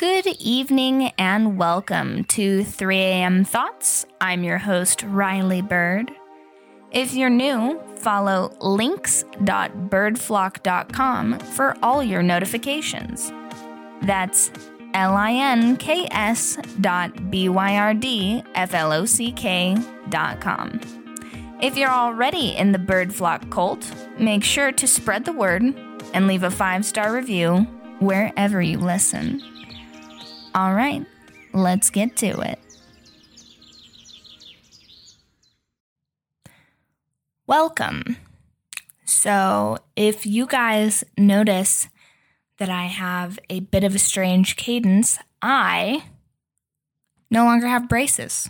Good evening and welcome to 3 a.m. Thoughts. I'm your host, Riley Byrd. If you're new, follow links.byrdflock.com for all your notifications. That's L I N K S dot B Y R D F L O C K dot com. If you're already in the Bird Flock cult, make sure to spread the word and leave a five star review wherever you listen. All right, let's get to it. Welcome. So, if you guys notice that I have a bit of a strange cadence, I no longer have braces.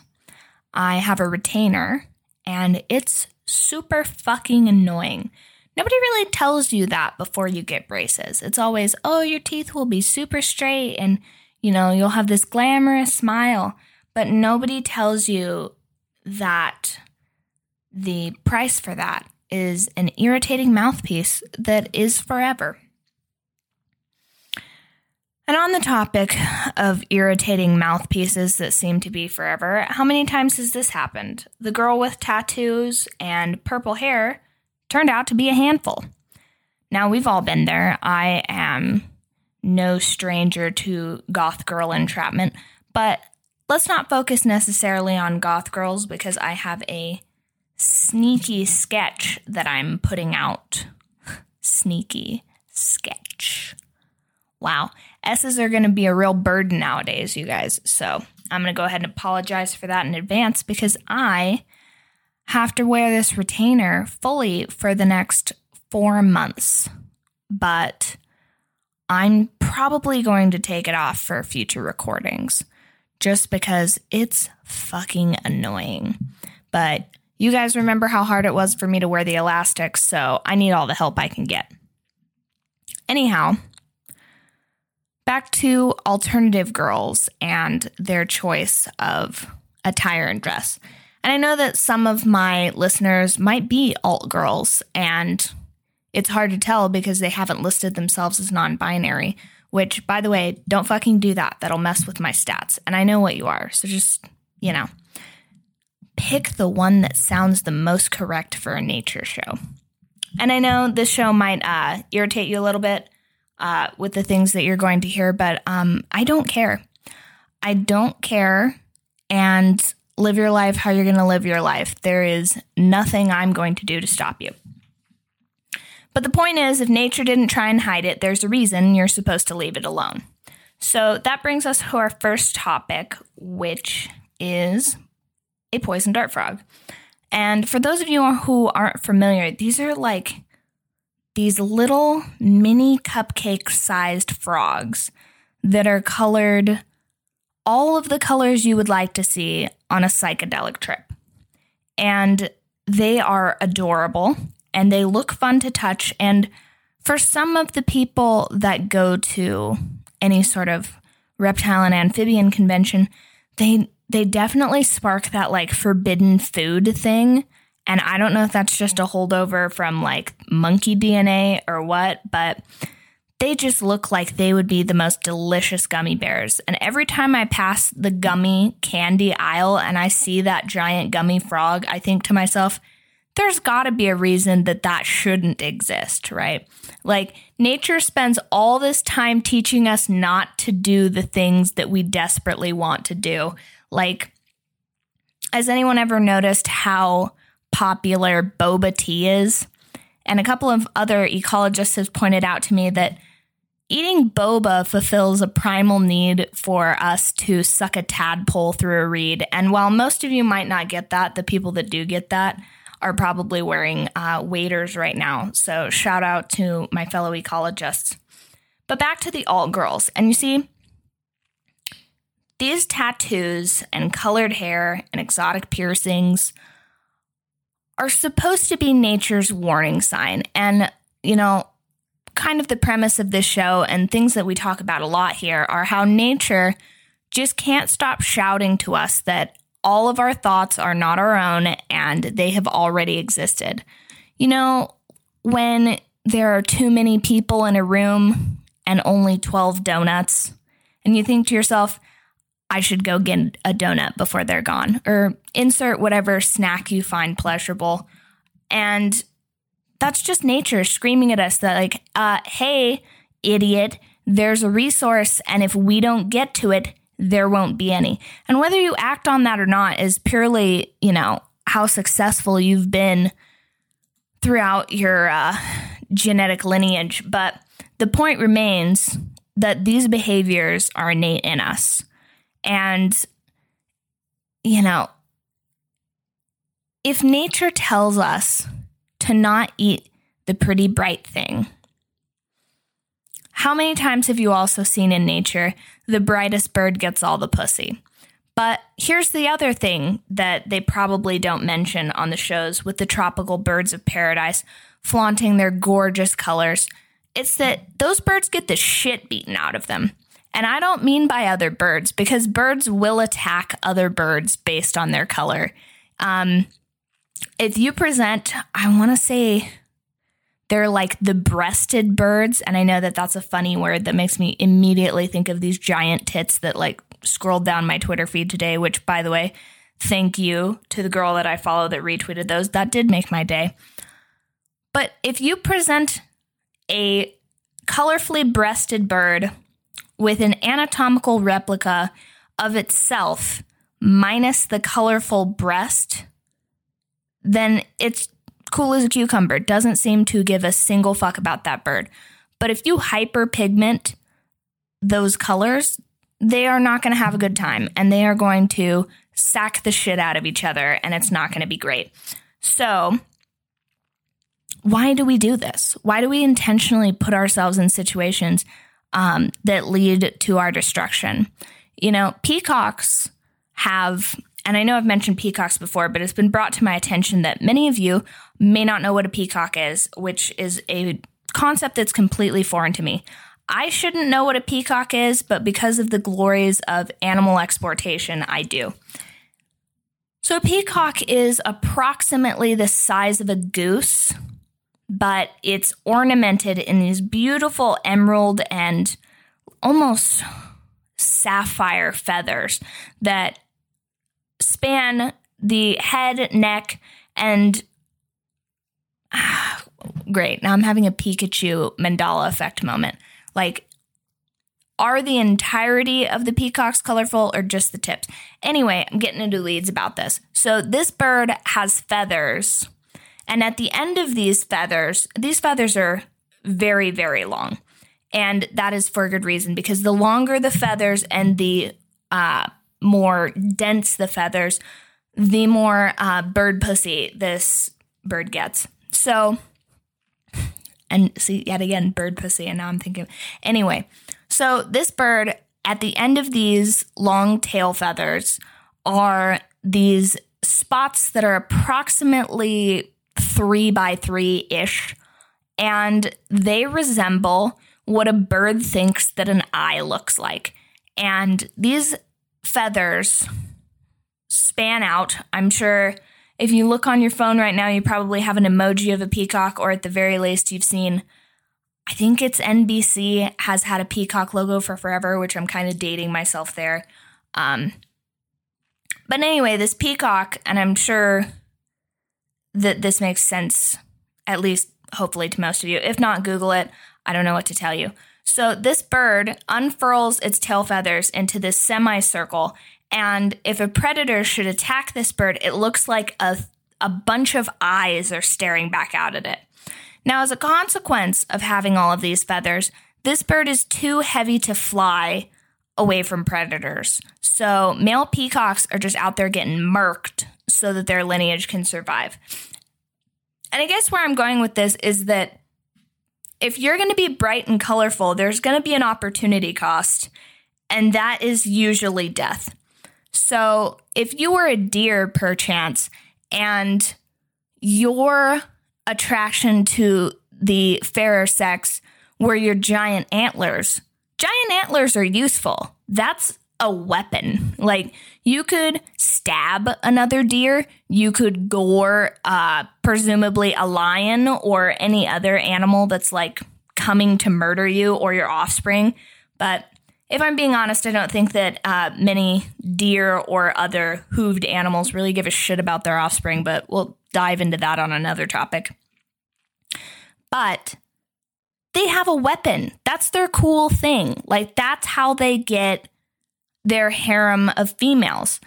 I have a retainer, and it's super fucking annoying. Nobody really tells you that before you get braces. It's always, oh, your teeth will be super straight and, you know, you'll have this glamorous smile. But nobody tells you that the price for that is an irritating mouthpiece that is forever. And on the topic of irritating mouthpieces that seem to be forever, how many times has this happened? The girl with tattoos and purple hair turned out to be a handful. Now, we've all been there. I am no stranger to goth girl entrapment, but let's not focus necessarily on goth girls because I have a sneaky sketch that I'm putting out. sneaky sketch. Wow. S's are going to be a real burden nowadays, you guys. So I'm going to go ahead and apologize for that in advance because I have to wear this retainer fully for the next four months. But I'm probably going to take it off for future recordings just because it's fucking annoying. But you guys remember how hard it was for me to wear the elastics, so I need all the help I can get. Anyhow, back to alternative girls and their choice of attire and dress. And I know that some of my listeners might be alt girls, and it's hard to tell because they haven't listed themselves as non binary, which, by the way, don't fucking do that. That'll mess with my stats. And I know what you are. So just, you know, pick the one that sounds the most correct for a nature show. And I know this show might uh, irritate you a little bit uh, with the things that you're going to hear, but um, I don't care. I don't care. And live your life how you're going to live your life. There is nothing I'm going to do to stop you. But the point is, if nature didn't try and hide it, there's a reason you're supposed to leave it alone. So that brings us to our first topic, which is a poison dart frog. And for those of you who aren't familiar, these are like these little mini cupcake sized frogs that are colored all of the colors you would like to see on a psychedelic trip. And they are adorable and they look fun to touch. And for some of the people that go to any sort of reptile and amphibian convention, they they definitely spark that like forbidden food thing. And I don't know if that's just a holdover from like monkey DNA or what, but they just look like they would be the most delicious gummy bears. And every time I pass the gummy candy aisle and I see that giant gummy frog, I think to myself, there's got to be a reason that that shouldn't exist, right? Like, nature spends all this time teaching us not to do the things that we desperately want to do. Like, has anyone ever noticed how popular boba tea is? And a couple of other ecologists have pointed out to me that Eating boba fulfills a primal need for us to suck a tadpole through a reed. And while most of you might not get that, the people that do get that are probably wearing uh, waders right now. So shout out to my fellow ecologists. But back to the alt girls. And you see, these tattoos and colored hair and exotic piercings are supposed to be nature's warning sign. And, you know, kind of the premise of this show and things that we talk about a lot here are how nature just can't stop shouting to us that all of our thoughts are not our own and they have already existed. You know, when there are too many people in a room and only 12 donuts, and you think to yourself, I should go get a donut before they're gone, or insert whatever snack you find pleasurable. And that's just nature screaming at us that, like, uh, hey, idiot, there's a resource, and if we don't get to it, there won't be any. And whether you act on that or not is purely, you know, how successful you've been throughout your uh, genetic lineage. But the point remains that these behaviors are innate in us. And, you know, if nature tells us to not eat the pretty bright thing, how many times have you also seen in nature the brightest bird gets all the pussy? But here's the other thing that they probably don't mention on the shows with the tropical birds of paradise flaunting their gorgeous colors. It's that those birds get the shit beaten out of them. And I don't mean by other birds because birds will attack other birds based on their color. Um, if you present, I want to say they're like the breasted birds. And I know that that's a funny word that makes me immediately think of these giant tits that like scrolled down my Twitter feed today, which, by the way, thank you to the girl that I follow that retweeted those. That did make my day. But if you present a colorfully breasted bird with an anatomical replica of itself minus the colorful breast, then it's cool as a cucumber. Doesn't seem to give a single fuck about that bird. But if you hyperpigment those colors, they are not going to have a good time and they are going to sack the shit out of each other and it's not going to be great. So, why do we do this? Why do we intentionally put ourselves in situations um, that lead to our destruction. You know, peacocks have, and I know I've mentioned peacocks before, but it's been brought to my attention that many of you may not know what a peacock is, which is a concept that's completely foreign to me. I shouldn't know what a peacock is, but because of the glories of animal exportation, I do. So, a peacock is approximately the size of a goose, but it's ornamented in these beautiful emerald and almost sapphire feathers that span the head, neck, and ah, great. Now I'm having a Pikachu Mandela effect moment. Like, are the entirety of the peacocks colorful or just the tips? Anyway, I'm getting into leads about this. So, this bird has feathers and at the end of these feathers, these feathers are very, very long. And that is for a good reason because the longer the feathers and the uh, more dense the feathers, the more uh, bird pussy this bird gets. So, and see, yet again, bird pussy. And now I'm thinking, anyway, so this bird, at the end of these long tail feathers, are these spots that are approximately three by three ish, and they resemble what a bird thinks that an eye looks like. And these feathers span out. I'm sure if you look on your phone right now, you probably have an emoji of a peacock, or at the very least, you've seen. I think it's NBC has had a peacock logo for forever, which I'm kind of dating myself there. Um, but anyway, this peacock, and I'm sure that this makes sense, at least hopefully to most of you. If not, Google it. I don't know what to tell you. So this bird unfurls its tail feathers into this semicircle, and if a predator should attack this bird, it looks like a a bunch of eyes are staring back out at it. Now, as a consequence of having all of these feathers, this bird is too heavy to fly away from predators. So male peacocks are just out there getting murked so that their lineage can survive. And I guess where I'm going with this is that if you're going to be bright and colorful, there's going to be an opportunity cost, and that is usually death. So if you were a deer, perchance, and your attraction to the fairer sex were your giant antlers, giant antlers are useful. That's a weapon. Like you could stab another deer, you could gore uh presumably a lion or any other animal that's like coming to murder you or your offspring, but if I'm being honest, I don't think that uh, many deer or other hooved animals really give a shit about their offspring, but we'll dive into that on another topic. But they have a weapon. That's their cool thing. Like, that's how they get their harem of females.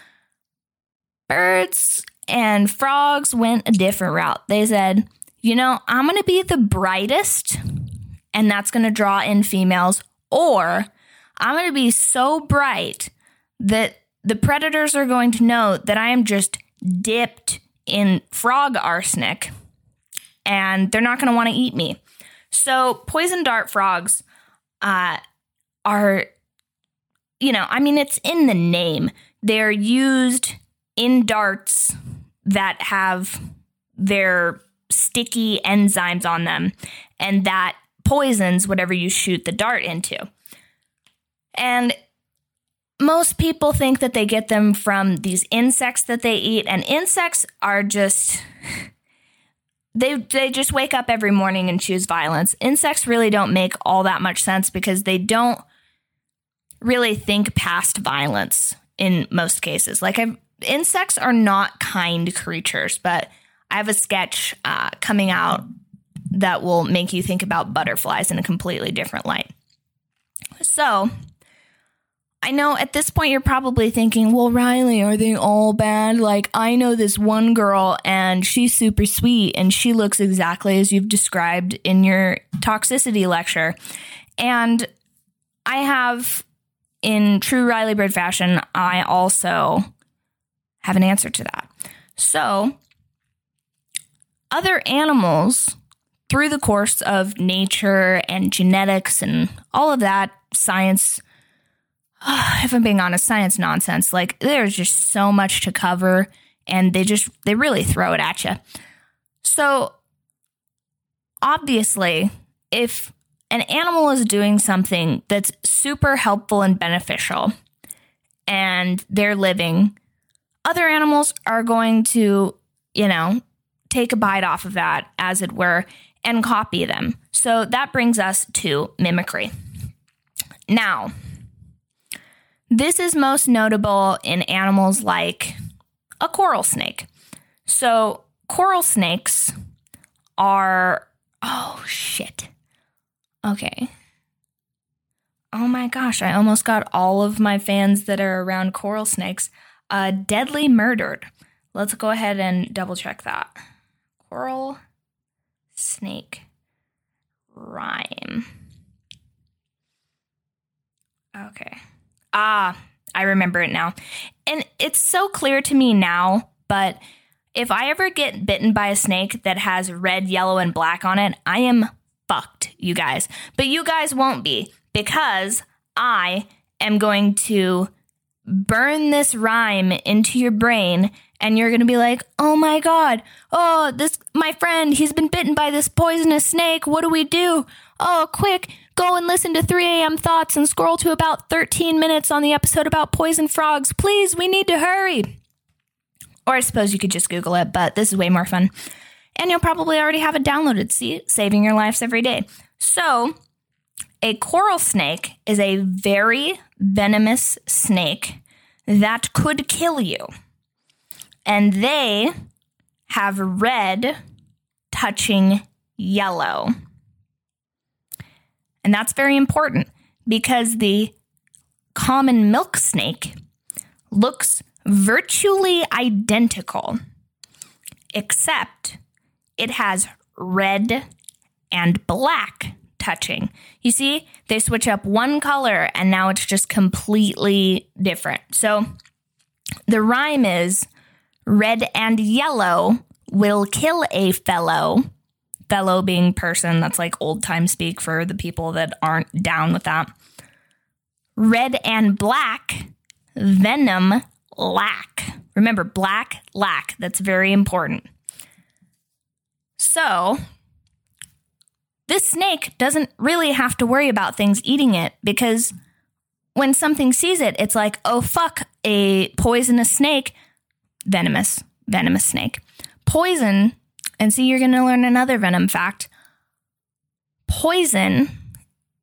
Birds and frogs went a different route. They said, you know, I'm going to be the brightest, and that's going to draw in females, or I'm going to be so bright that the predators are going to know that I am just dipped in frog arsenic and they're not going to want to eat me. So, poison dart frogs uh, are, you know, I mean, it's in the name. They're used in darts that have their sticky enzymes on them, and that poisons whatever you shoot the dart into. And most people think that they get them from these insects that they eat, and insects are just. They, they just wake up every morning and choose violence. Insects really don't make all that much sense because they don't really think past violence in most cases. Like, I've, insects are not kind creatures, but I have a sketch uh, coming out that will make you think about butterflies in a completely different light. So, I know at this point you're probably thinking, well, Riley, are they all bad? Like, I know this one girl and she's super sweet and she looks exactly as you've described in your toxicity lecture. And I have, in true Riley Byrd fashion, I also have an answer to that. So, other animals, through the course of nature and genetics and all of that science if I'm being honest, science nonsense. Like there's just so much to cover and they just they really throw it at you. So obviously, if an animal is doing something that's super helpful and beneficial and they're living, other animals are going to, you know, take a bite off of that as it were and copy them. So that brings us to mimicry. Now, this is most notable in animals like a coral snake. So, coral snakes are. Oh, shit. Okay. Oh my gosh, I almost got all of my fans that are around coral snakes uh, deadly murdered. Let's go ahead and double check that. Coral snake rhyme. Okay. Ah, I remember it now. And it's so clear to me now, but if I ever get bitten by a snake that has red, yellow, and black on it, I am fucked, you guys. But you guys won't be because I am going to burn this rhyme into your brain and you're going to be like, "Oh my god. Oh, this my friend, he's been bitten by this poisonous snake. What do we do? Oh, quick, go and listen to 3 a.m. Thoughts and scroll to about 13 minutes on the episode about poison frogs. Please, we need to hurry. Or I suppose you could just Google it, but this is way more fun. And you'll probably already have it downloaded, see, saving your lives every day. So, a coral snake is a very venomous snake that could kill you. And they have red touching yellow. And that's very important because the common milk snake looks virtually identical, except it has red and black touching. You see, they switch up one color and now it's just completely different. So the rhyme is red and yellow will kill a fellow fellow being person. That's like old time speak for the people that aren't down with that. Red and black, venom lack. Remember, black lack. That's very important. So, this snake doesn't really have to worry about things eating it because when something sees it, it's like, oh fuck, a poisonous snake, venomous, venomous snake. Poison and see, you're going to learn another venom fact. Poison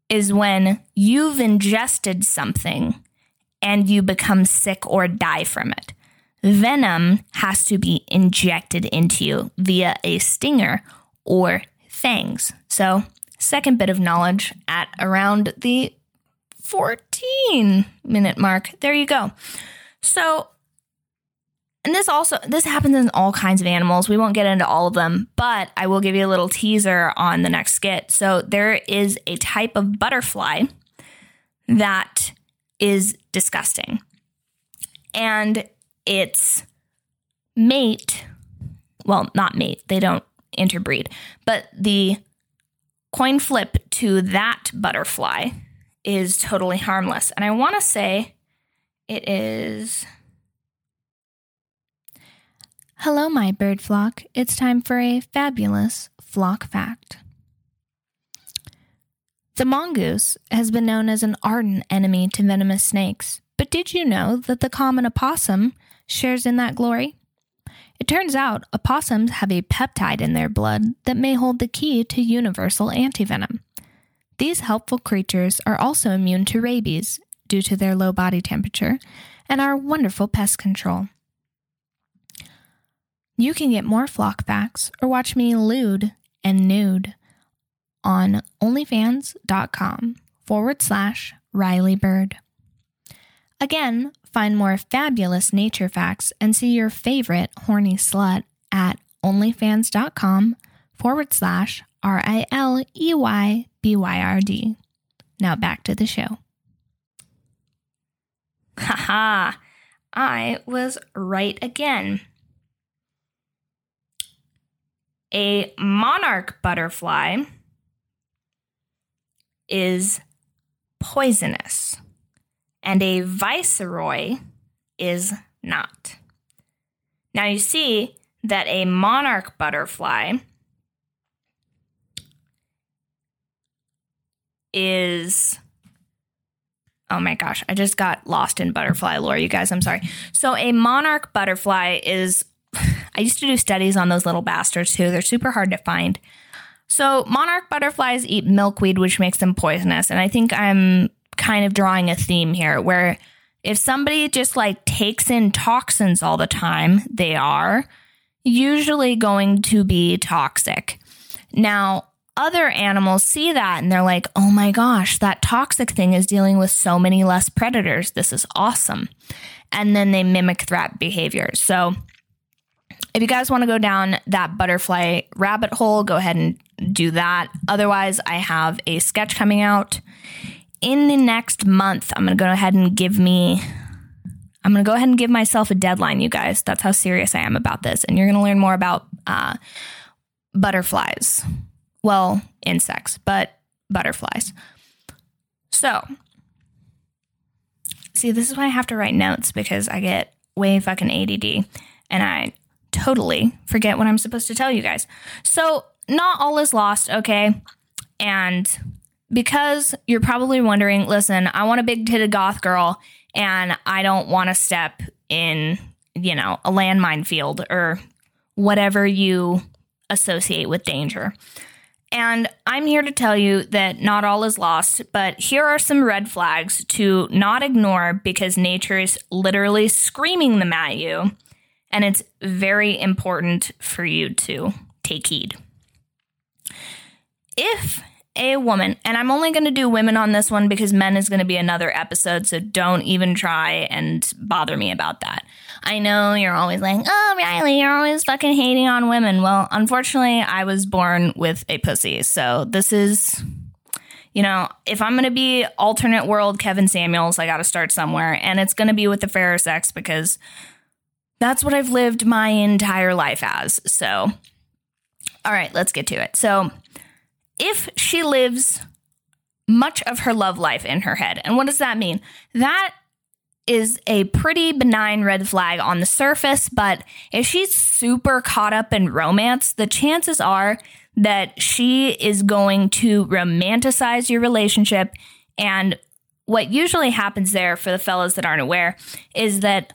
is when you've ingested something and you become sick or die from it. Venom has to be injected into you via a stinger or fangs. So, second bit of knowledge at around the 14 minute mark. There you go. So, and this also this happens in all kinds of animals. We won't get into all of them, but I will give you a little teaser on the next skit. So, there is a type of butterfly that is disgusting. And its mate, well, not mate, they don't interbreed, but the coin flip to that butterfly is totally harmless. And I want to say it is. Hello, my bird flock. It's time for a fabulous flock fact. The mongoose has been known as an ardent enemy to venomous snakes, but did you know that the common opossum shares in that glory? It turns out opossums have a peptide in their blood that may hold the key to universal antivenom. These helpful creatures are also immune to rabies due to their low body temperature and are wonderful pest control. You can get more flock facts or watch me lewd and nude on onlyfans.com forward slash Riley Byrd. Again, find more fabulous nature facts and see your favorite horny slut at onlyfans.com forward slash R I L E Y B Y R D. Now back to the show. Haha, I was right again. A monarch butterfly is poisonous and a viceroy is not. Now you see that a monarch butterfly is oh my gosh, I just got lost in butterfly lore, you guys. I'm sorry. So, a monarch butterfly is, I used to do studies on those little bastards too. They're super hard to find. So, monarch butterflies eat milkweed, which makes them poisonous. And I think I'm kind of drawing a theme here where if somebody just like takes in toxins all the time, they are usually going to be toxic. Now, other animals see that and they're like, oh my gosh, that toxic thing is dealing with so many less predators. This is awesome. And then they mimic that behavior. So, if you guys want to go down that butterfly rabbit hole, go ahead and do that. Otherwise, I have a sketch coming out in the next month, I'm going to go ahead and give me I'm going to go ahead and give myself a deadline, you guys. That's how serious I am about this. And you're going to learn more about uh, butterflies. Well, insects, but butterflies. So, see, this is why I have to write notes because I get way fucking ADD and I totally forget what I'm supposed to tell you guys. So, not all is lost, okay? And because you're probably wondering listen, I want a big titted goth girl and I don't want to step in, you know, a landmine field or whatever you associate with danger. And I'm here to tell you that not all is lost, but here are some red flags to not ignore because nature is literally screaming them at you. And it's very important for you to take heed. If a woman, and I'm only going to do women on this one because men is going to be another episode, so don't even try and bother me about that. I know you're always like, oh, Riley, you're always fucking hating on women. Well, unfortunately, I was born with a pussy, so this is. You know, if I'm going to be alternate world Kevin Samuels, I got to start somewhere. And it's going to be with the fairer sex because that's what I've lived my entire life as. So, all right, let's get to it. So, if she lives much of her love life in her head. And what does that mean? That is a pretty benign red flag on the surface, but if she's super caught up in romance, the chances are that she is going to romanticize your relationship. And what usually happens there for the fellas that aren't aware is that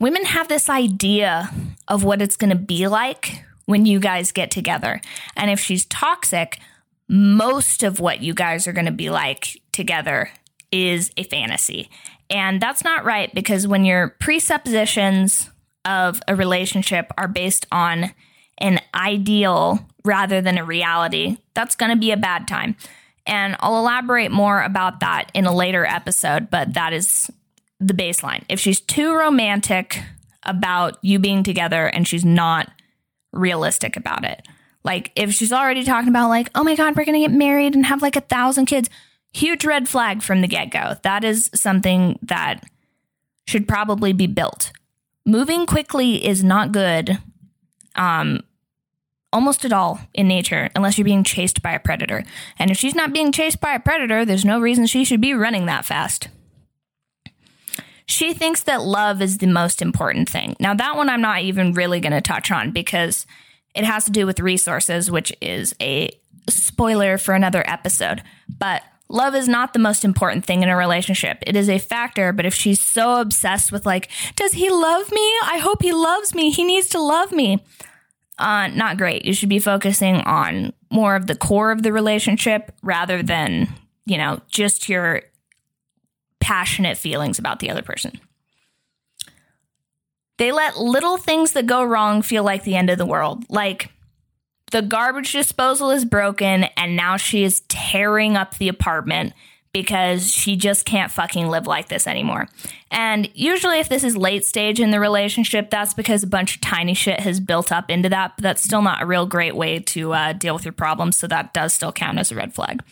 women have this idea of what it's going to be like when you guys get together. And if she's toxic, most of what you guys are going to be like together is a fantasy. And that's not right because when your presuppositions of a relationship are based on an ideal rather than a reality, that's going to be a bad time. And I'll elaborate more about that in a later episode, but that is the baseline. If she's too romantic about you being together and she's not realistic about it, like if she's already talking about, like, oh my God, we're to get married and have like a thousand kids, huge red flag from the get go. That is something that should probably be built. Moving quickly is not good. Um, almost at all in nature unless you're being chased by a predator. And if she's not being chased by a predator, there's no reason she should be running that fast. She thinks that love is the most important thing. Now, that one I'm not even really going to touch on because it has to do with resources, which is a spoiler for another episode. But love is not the most important thing in a relationship. It is a factor, but if she's so obsessed with, like, does he love me? I hope he loves me. He needs to love me uh, not great. You should be focusing on more of the core of the relationship rather than, you know, just your passionate feelings about the other person. They let little things that go wrong feel like the end of the world. Like the garbage disposal is broken and now she is tearing up the apartment because she just can't fucking live like this anymore. And usually, if this is late stage in the relationship, that's because a bunch of tiny shit has built up into that, but that's still not a real great way to uh, deal with your problems. So that does still count as a red flag.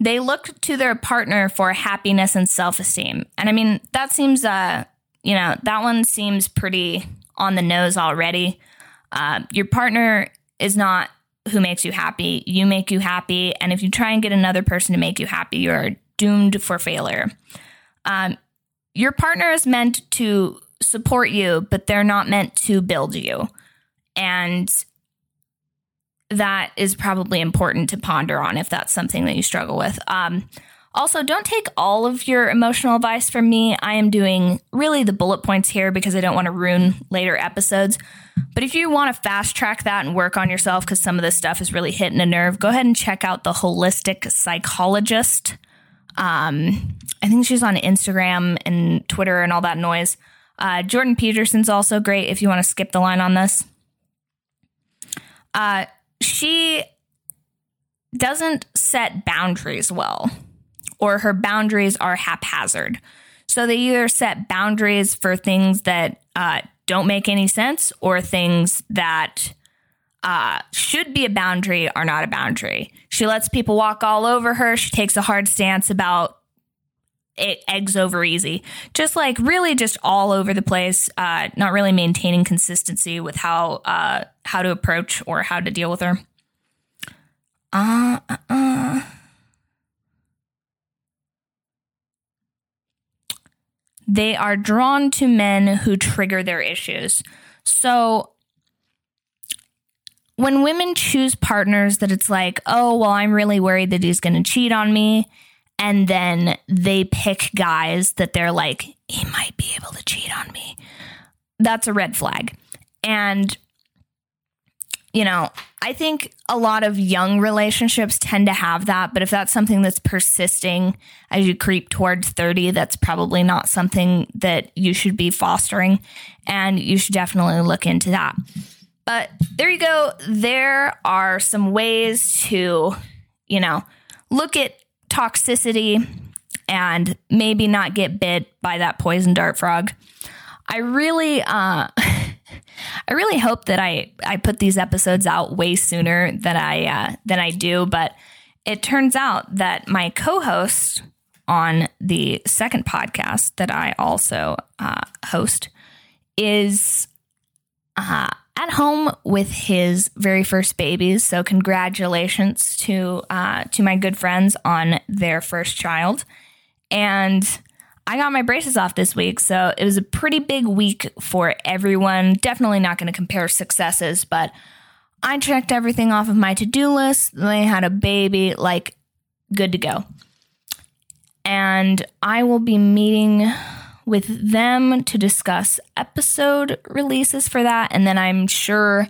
They look to their partner for happiness and self esteem. And I mean, that seems, uh, you know, that one seems pretty on the nose already. Uh, your partner is not who makes you happy. You make you happy. And if you try and get another person to make you happy, you are doomed for failure. Um, your partner is meant to support you, but they're not meant to build you. And that is probably important to ponder on if that's something that you struggle with. Um, also, don't take all of your emotional advice from me. I am doing really the bullet points here because I don't want to ruin later episodes. But if you want to fast track that and work on yourself because some of this stuff is really hitting a nerve, go ahead and check out the Holistic Psychologist. Um, I think she's on Instagram and Twitter and all that noise. Uh, Jordan Peterson's also great if you want to skip the line on this. Uh, she doesn't set boundaries well or her boundaries are haphazard. So they either set boundaries for things that uh, don't make any sense or things that uh, should be a boundary are not a boundary. She lets people walk all over her. She takes a hard stance about it, eggs over easy. Just like really just all over the place, uh, not really maintaining consistency with how uh, how to approach or how to deal with her. Uh, uh. They are drawn to men who trigger their issues. So when women choose partners that it's like, oh, well, I'm really worried that he's going to cheat on me. And then they pick guys that they're like, he might be able to cheat on me. That's a red flag. And you know, I think a lot of young relationships tend to have that, but if that's something that's persisting as you creep towards 30, that's probably not something that you should be fostering. And you should definitely look into that. But there you go. There are some ways to, you know, look at toxicity and maybe not get bit by that poison dart frog. I really, uh, I really hope that I I put these episodes out way sooner than I uh, than I do, but it turns out that my co-host on the second podcast that I also uh, host is uh, at home with his very first babies. So congratulations to uh, to my good friends on their first child, and I got my braces off this week, so it was a pretty big week for everyone. Definitely not going to compare successes, but I checked everything off of my to do list. They had a baby, like, good to go. And I will be meeting with them to discuss episode releases for that. And then I'm sure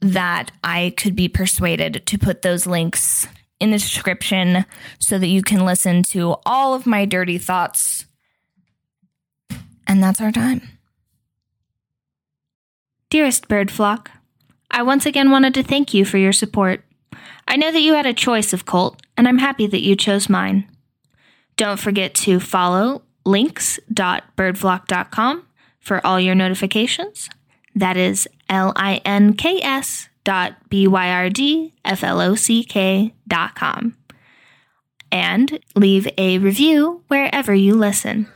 that I could be persuaded to put those links in the description so that you can listen to all of my dirty thoughts. And that's our time. Dearest bird flock, I once again wanted to thank you for your support. I know that you had a choice of cult, and I'm happy that you chose mine. Don't forget to follow links.byrdflock.com for all your notifications. That is L I N K S B Y R D F L O C K dot com. And leave a review wherever you listen.